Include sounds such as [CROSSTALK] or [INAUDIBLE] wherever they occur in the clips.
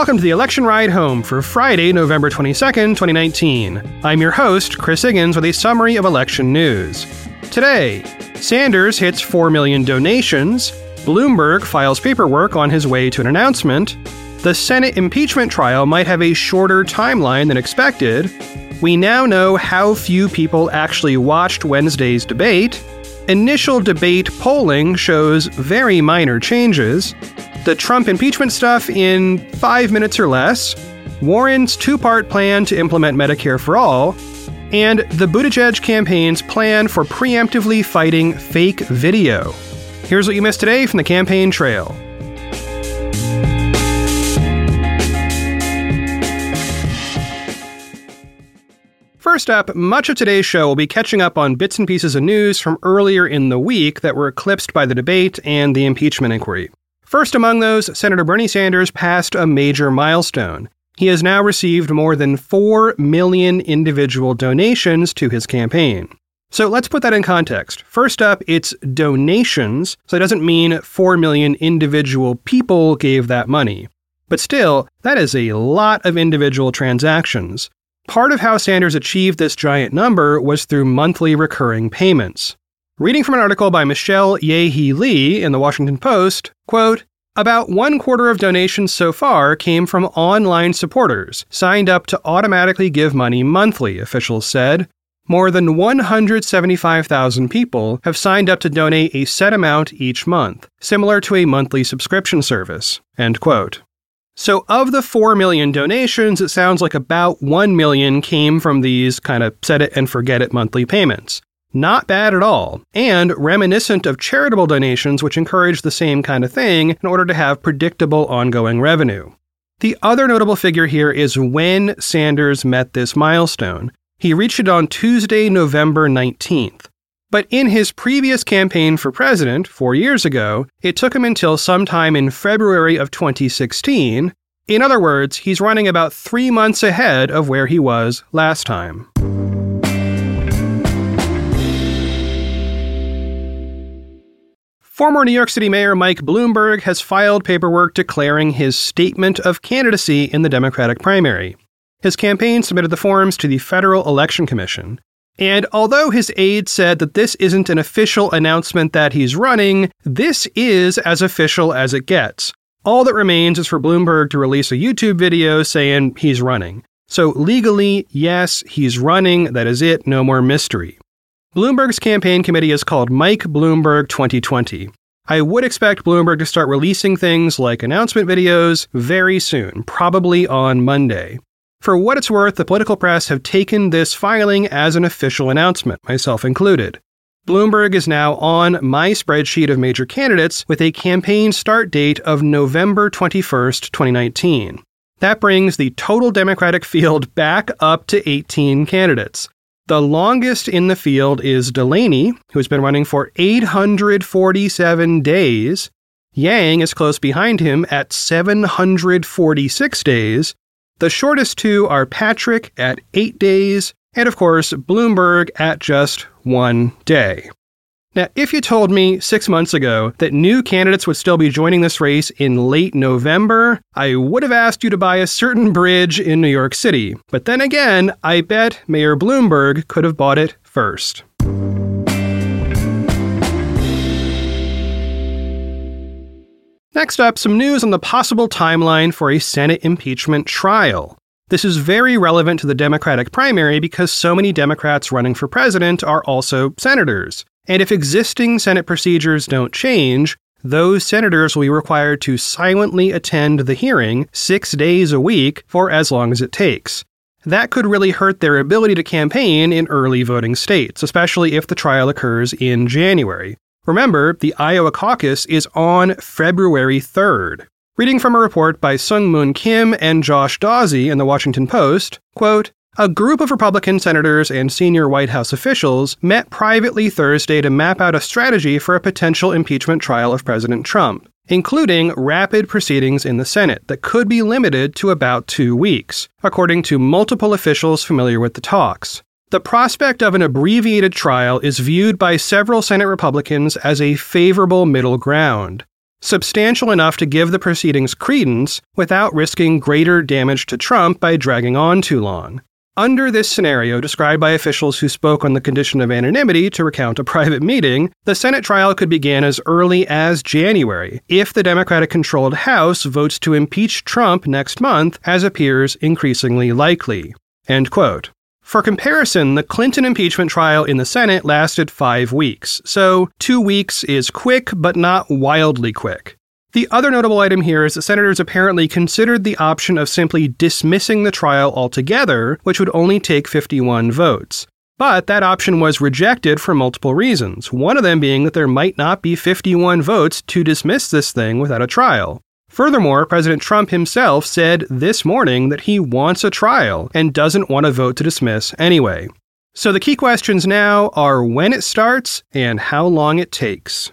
Welcome to the election ride home for Friday, November 22nd, 2019. I'm your host, Chris Higgins, with a summary of election news. Today, Sanders hits 4 million donations, Bloomberg files paperwork on his way to an announcement, the Senate impeachment trial might have a shorter timeline than expected, we now know how few people actually watched Wednesday's debate, initial debate polling shows very minor changes, the Trump impeachment stuff in five minutes or less, Warren's two part plan to implement Medicare for all, and the Buttigieg campaign's plan for preemptively fighting fake video. Here's what you missed today from the campaign trail. First up, much of today's show will be catching up on bits and pieces of news from earlier in the week that were eclipsed by the debate and the impeachment inquiry. First among those, Senator Bernie Sanders passed a major milestone. He has now received more than 4 million individual donations to his campaign. So let's put that in context. First up, it's donations, so it doesn't mean 4 million individual people gave that money. But still, that is a lot of individual transactions. Part of how Sanders achieved this giant number was through monthly recurring payments. Reading from an article by Michelle Ye Hee Lee in the Washington Post, quote, about one quarter of donations so far came from online supporters, signed up to automatically give money monthly, officials said. More than 175,000 people have signed up to donate a set amount each month, similar to a monthly subscription service. End quote. So, of the 4 million donations, it sounds like about 1 million came from these kind of set it and forget it monthly payments. Not bad at all, and reminiscent of charitable donations, which encourage the same kind of thing in order to have predictable ongoing revenue. The other notable figure here is when Sanders met this milestone. He reached it on Tuesday, November 19th. But in his previous campaign for president, four years ago, it took him until sometime in February of 2016. In other words, he's running about three months ahead of where he was last time. Former New York City Mayor Mike Bloomberg has filed paperwork declaring his statement of candidacy in the Democratic primary. His campaign submitted the forms to the Federal Election Commission. And although his aide said that this isn't an official announcement that he's running, this is as official as it gets. All that remains is for Bloomberg to release a YouTube video saying he's running. So legally, yes, he's running. That is it. No more mystery. Bloomberg's campaign committee is called Mike Bloomberg 2020. I would expect Bloomberg to start releasing things like announcement videos very soon, probably on Monday. For what it's worth, the political press have taken this filing as an official announcement, myself included. Bloomberg is now on my spreadsheet of major candidates with a campaign start date of November 21st, 2019. That brings the total Democratic field [LAUGHS] back up to 18 candidates. The longest in the field is Delaney, who's been running for 847 days. Yang is close behind him at 746 days. The shortest two are Patrick at 8 days, and of course, Bloomberg at just one day. Now, if you told me six months ago that new candidates would still be joining this race in late November, I would have asked you to buy a certain bridge in New York City. But then again, I bet Mayor Bloomberg could have bought it first. Next up, some news on the possible timeline for a Senate impeachment trial. This is very relevant to the Democratic primary because so many Democrats running for president are also senators. And if existing Senate procedures don't change, those senators will be required to silently attend the hearing six days a week for as long as it takes. That could really hurt their ability to campaign in early voting states, especially if the trial occurs in January. Remember, the Iowa caucus is on February 3rd. Reading from a report by Seung Min Kim and Josh Dawsey in the Washington Post, quote, a group of Republican senators and senior White House officials met privately Thursday to map out a strategy for a potential impeachment trial of President Trump, including rapid proceedings in the Senate that could be limited to about two weeks, according to multiple officials familiar with the talks. The prospect of an abbreviated trial is viewed by several Senate Republicans as a favorable middle ground. substantial enough to give the proceedings credence without risking greater damage to Trump by dragging on too long. Under this scenario, described by officials who spoke on the condition of anonymity to recount a [LAUGHS] private meeting, the Senate trial could begin as early as January if the Democratic controlled House votes to impeach Trump next month, as appears increasingly likely. End quote. For comparison, the Clinton impeachment trial in the Senate lasted five weeks, so two weeks is quick, but not wildly quick. The other notable item here is that senators apparently considered the option of simply dismissing the trial altogether, which would only take 51 votes. But that option was rejected for multiple reasons, one of them being that there might not be 51 votes to dismiss this thing without a trial. Furthermore, President Trump himself said this morning that he wants a trial and doesn't want to vote to dismiss anyway. So the key questions now are when it starts and how long it takes.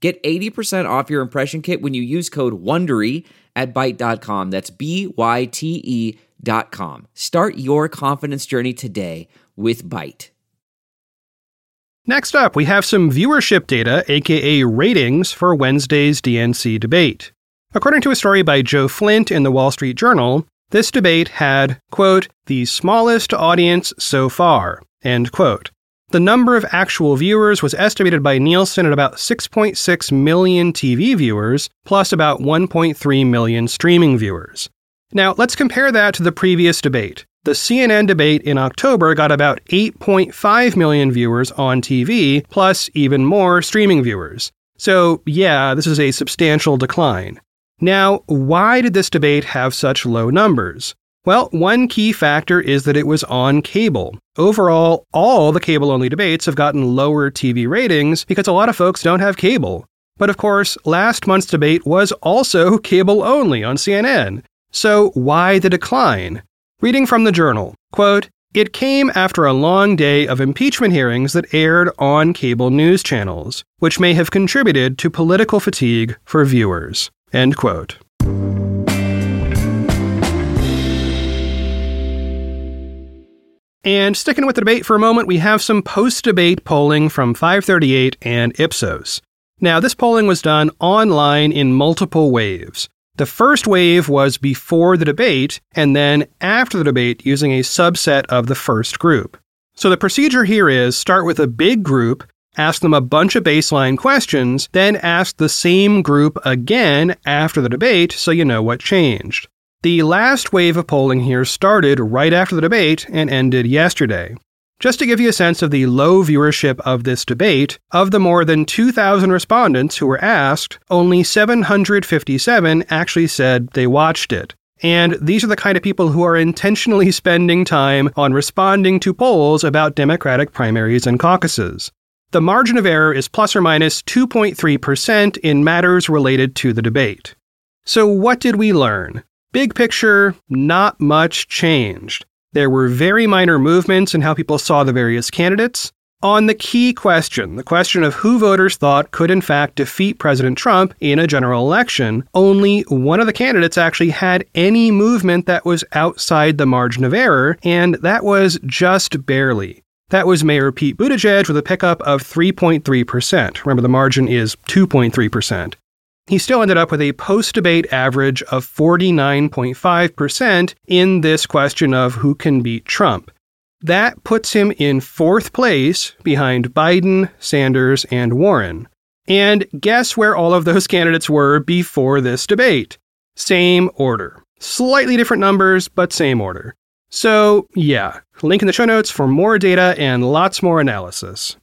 Get 80% off your impression kit when you use code WONDERY at Byte.com. That's B-Y-T-E dot com. Start your confidence journey today with Byte. Next up, we have some viewership data, aka ratings, for Wednesday's DNC debate. According to a story by Joe Flint in the Wall Street Journal, this debate had, quote, the smallest audience so far, end quote. The number of actual viewers was estimated by Nielsen at about 6.6 million TV viewers, plus about 1.3 million streaming viewers. Now, let's compare that to the previous debate. The CNN debate in October got about 8.5 million viewers on TV, plus even more streaming viewers. So, yeah, this is a substantial decline. Now, why did this debate have such low numbers? Well, one key factor is that it was on cable. Overall, all the cable only debates have gotten lower TV ratings because a lot of folks don't have cable. But of course, last month's debate was also [LAUGHS] cable only on CNN. So why the decline? Reading from the journal, quote, it came after a long day of impeachment hearings that aired on cable news channels, which may have contributed to political fatigue for viewers. End quote. And sticking with the debate for a moment, we have some post debate polling from 538 and Ipsos. Now, this polling was done online in multiple waves. The first wave was before the debate, and then after the debate using a subset of the first group. So the procedure here is start with a big group, ask them a bunch of baseline questions, then ask the same group again after the debate so you know what changed. The last wave of polling here started right after the debate and ended yesterday. Just to give you a sense of the low viewership of this debate, of the more than 2,000 respondents who were asked, only 757 actually said they watched it. And these are the kind of people who are intentionally [LAUGHS] spending time on responding to polls about Democratic primaries and caucuses. The margin of error is plus or minus 2.3% in matters related to the debate. So, what did we learn? Big picture, not much changed. There were very minor movements in how people saw the various candidates. On the key question, the question of who voters thought could in fact defeat President Trump in a general election, only one of the candidates actually had any movement that was outside the margin of error, and that was just barely. That was Mayor Pete Buttigieg with a pickup of 3.3%. Remember, the margin is 2.3% he still ended up with a post debate average of 49.5% in this question of who can beat Trump. That puts him in fourth place behind Biden, Sanders, and Warren. And guess where all of those [LAUGHS] candidates were before this debate? Same order. Slightly different numbers, but same order. So, yeah, link in the show notes for more data and lots more analysis.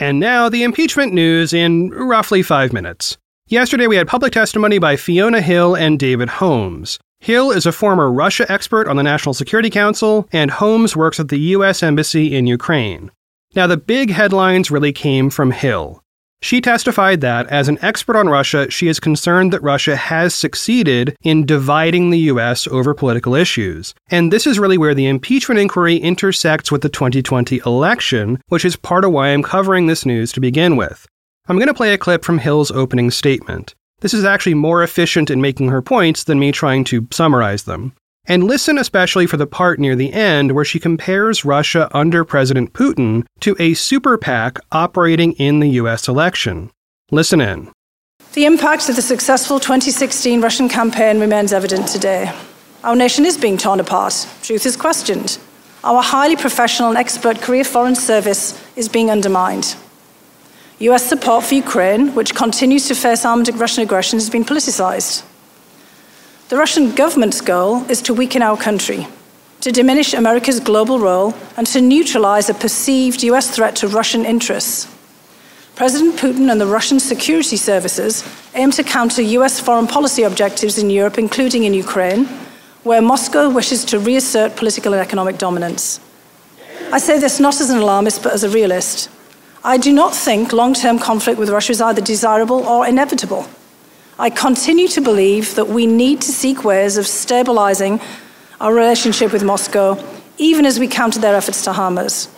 And now the impeachment news in roughly five minutes. Yesterday, we had public testimony by Fiona Hill and David Holmes. Hill is a former Russia expert on the National Security Council, and Holmes works at the U.S. Embassy in Ukraine. Now, the big headlines really came from Hill. She testified that, as an expert on Russia, she is concerned that Russia has succeeded in dividing the U.S. over political issues. And this is really where the impeachment inquiry intersects with the 2020 election, which is part of why I'm covering this news to begin with. I'm going to play a clip from Hill's opening statement. This is actually more efficient in making her points than me trying to summarize them. And listen especially for the part near the end where she compares Russia under President Putin to a super PAC operating in the US election. Listen in. The impact of the successful 2016 Russian campaign remains evident today. Our nation is being torn apart. Truth is questioned. Our highly professional and expert career foreign service is being undermined. US support for Ukraine, which continues to face armed Russian aggression, has been politicized. The Russian government's goal is to weaken our country, to diminish America's global role, and to neutralize a perceived US threat to Russian interests. President Putin and the Russian security services aim to counter US foreign policy objectives in Europe, including in Ukraine, where Moscow wishes to reassert political and economic dominance. I say this not as an alarmist, but as a realist. I do not think long term conflict with Russia is either desirable or inevitable. I continue to believe that we need to seek ways of stabilizing our relationship with Moscow, even as we counter their efforts to harm us.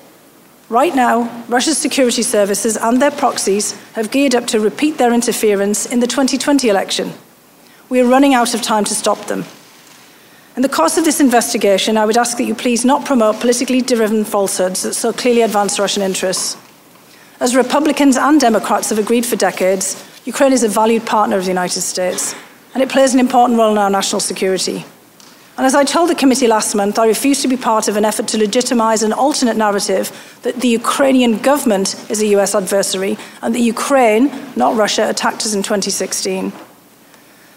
Right now, Russia's security services and their proxies have geared up to repeat their interference in the 2020 election. We are running out of time to stop them. In the course of this investigation, I would ask that you please not promote politically driven falsehoods that so clearly advance Russian interests. As Republicans and Democrats have agreed for decades, Ukraine is a valued partner of the United States, and it plays an important role in our national security. And as I told the committee last month, I refuse to be part of an effort to legitimize an alternate narrative that the Ukrainian government is a US adversary and that Ukraine, not Russia, attacked us in 2016.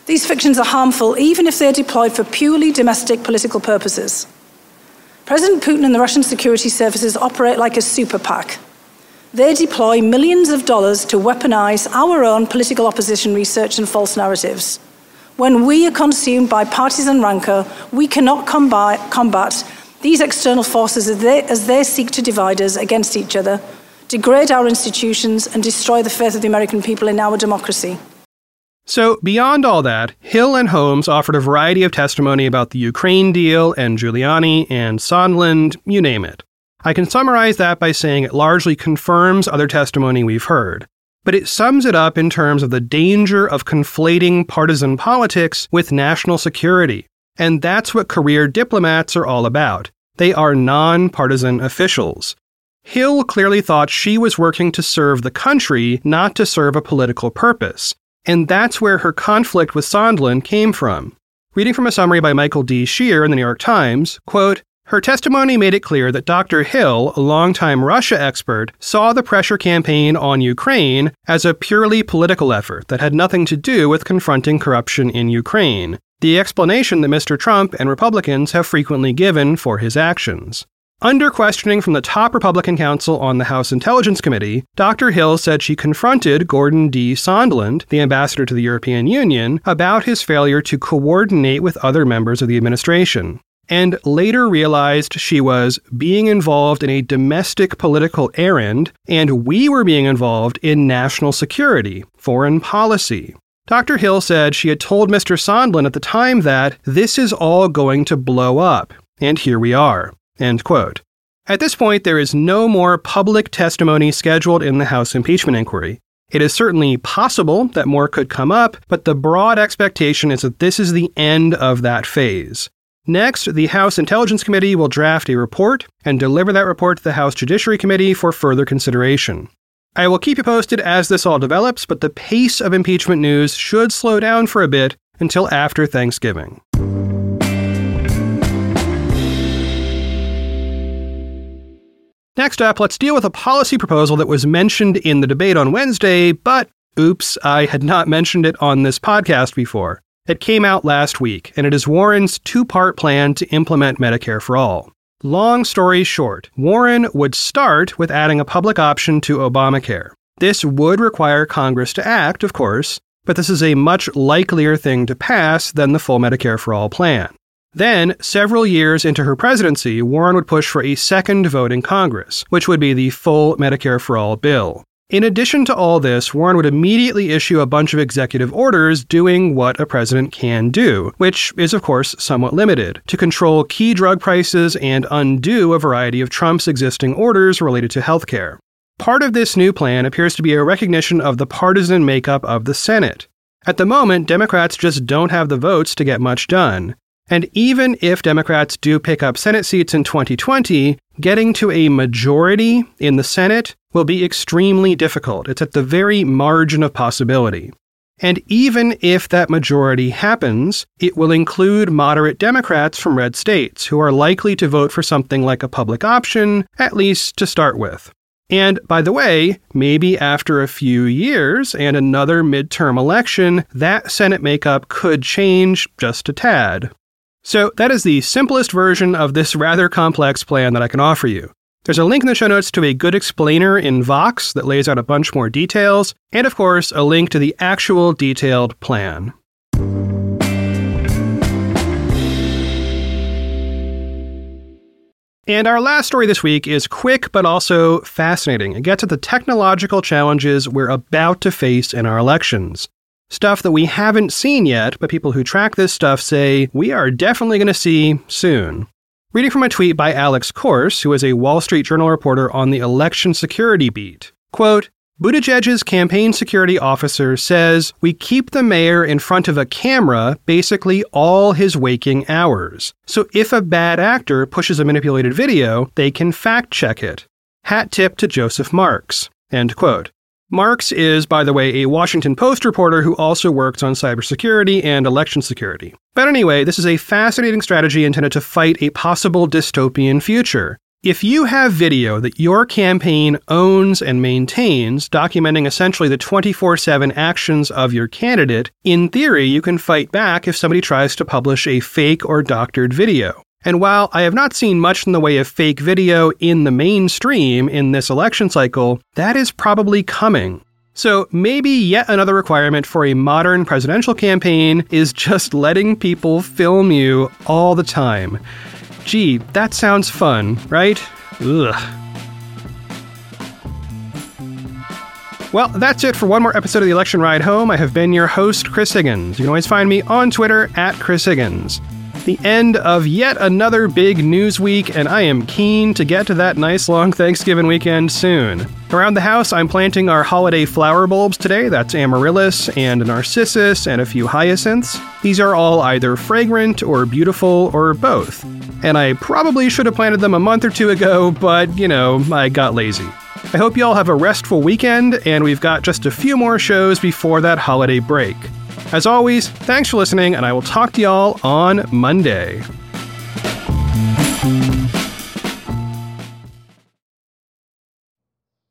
These fictions are harmful even if they're deployed for purely domestic political purposes. President Putin and the Russian security services operate like a super PAC, they deploy millions of dollars to weaponize our own political opposition research and false narratives. When we are consumed by partisan rancor, we cannot combat, these external forces as they, as they seek to divide us against each other, degrade our institutions, and destroy the faith of the American people in our democracy. So, beyond all that, Hill and Holmes offered a variety of testimony about the Ukraine deal and Giuliani and Sondland, you name it. I can summarize that by saying it largely confirms other testimony we've heard, but it sums it up in terms of the danger of conflating partisan politics with national security. And that's what career diplomats are all about. They are non-partisan officials. Hill clearly thought she was working to serve the country, not to serve a political purpose. And that's where her conflict with Sondland came from. Reading from a summary by Michael D. Shear in the New York Times, quote, her testimony made it clear that Dr. Hill, a longtime Russia expert, saw the pressure campaign on Ukraine as a purely political effort that had nothing to do with confronting corruption in Ukraine, the explanation that Mr. Trump and Republicans have frequently given for his actions. Under questioning from the top Republican counsel on the House Intelligence Committee, Dr. Hill said she confronted Gordon D. Sondland, the ambassador to the European Union, about his failure to coordinate with other members of the administration and later realized she was being involved in a domestic political errand, and we were being involved in national security, foreign policy. Dr. Hill said she had told Mr. Sondland at the time that this is all going to blow up, and here we are. End quote. At this point, there is no more public testimony scheduled in the House impeachment inquiry. It is certainly possible that more could come up, but the broad expectation is that this is the end of that phase. Next, the House Intelligence Committee will draft a report and deliver that report to the House Judiciary Committee for further consideration. I will keep you posted as this all develops, but the pace of impeachment news should slow down for a bit until after Thanksgiving. Next up, let's deal with a policy proposal that was mentioned in the debate on Wednesday, but oops, I had not mentioned it on this podcast before. It came out last week, and it is Warren's two part plan to implement Medicare for All. Long story short, Warren would start with adding a public option to Obamacare. This would require Congress to act, of course, but this is a much likelier thing to pass than the full Medicare for All plan. Then, several years into her presidency, Warren would push for a second vote in Congress, which would be the full Medicare for All bill. In addition to all this, Warren would immediately issue a bunch of executive orders doing what a president can do, which is, of course, somewhat limited to control key drug prices and undo a variety of Trump's existing orders related to healthcare. Part of this new plan appears to be a recognition of the partisan makeup of the Senate. At the moment, Democrats just don't have the votes to get much done. And even if Democrats do pick up Senate seats in 2020, getting to a majority in the Senate will be extremely difficult. It's at the very margin of possibility. And even if that majority happens, it will include moderate Democrats from red states who are likely to vote for something like a public option, at least to start with. And by the way, maybe after a few years and another midterm election, that Senate makeup could change just a tad. So, that is the simplest version of this rather complex plan that I can offer you. There's a link in the show notes to a good explainer in Vox that lays out a bunch more details, and of course, a link to the actual detailed plan. And our last story this week is quick but also fascinating. It gets at the technological challenges we're about to face in our elections. Stuff that we haven't seen yet, but people who track this stuff say we are definitely going to see soon. Reading from a tweet by Alex Corse, who is a Wall Street Journal reporter on the election security beat. Quote, Buttigieg's campaign security officer says we keep the mayor in front of a camera basically all his waking hours. So if a bad actor pushes a manipulated video, they can fact check it. Hat tip to Joseph Marks. End quote. Marks is, by the way, a Washington Post reporter who also works on cybersecurity and election security. But anyway, this is a fascinating strategy intended to fight a possible dystopian future. If you have video that your campaign owns and maintains, documenting essentially the 24 7 actions of your candidate, in theory, you can fight back if somebody tries to publish a fake or doctored video. And while I have not seen much in the way of fake video in the mainstream in this election cycle, that is probably coming. So maybe yet another requirement for a modern presidential campaign is just letting people film you all the time. Gee, that sounds fun, right? Ugh. Well, that's it for one more episode of the Election Ride Home. I have been your host, Chris Higgins. You can always find me on Twitter at Chris Higgins the end of yet another big news week, and I am keen to get to that nice long Thanksgiving weekend soon. Around the house, I'm planting our holiday flower bulbs today. That's amaryllis and narcissus and a few hyacinths. These are all either fragrant or beautiful or both. And I probably should have planted them a month or two ago, but you know, I got lazy. I hope you all have a restful weekend, and we've got just a few more shows before that holiday break. As always, thanks for listening, and I will talk to y'all on Monday.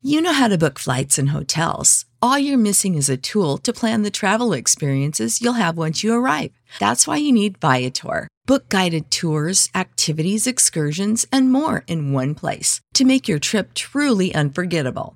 You know how to book flights and hotels. All you're missing is a tool to plan the travel experiences you'll have once you arrive. That's why you need Viator. Book guided tours, activities, excursions, and more in one place to make your trip truly unforgettable.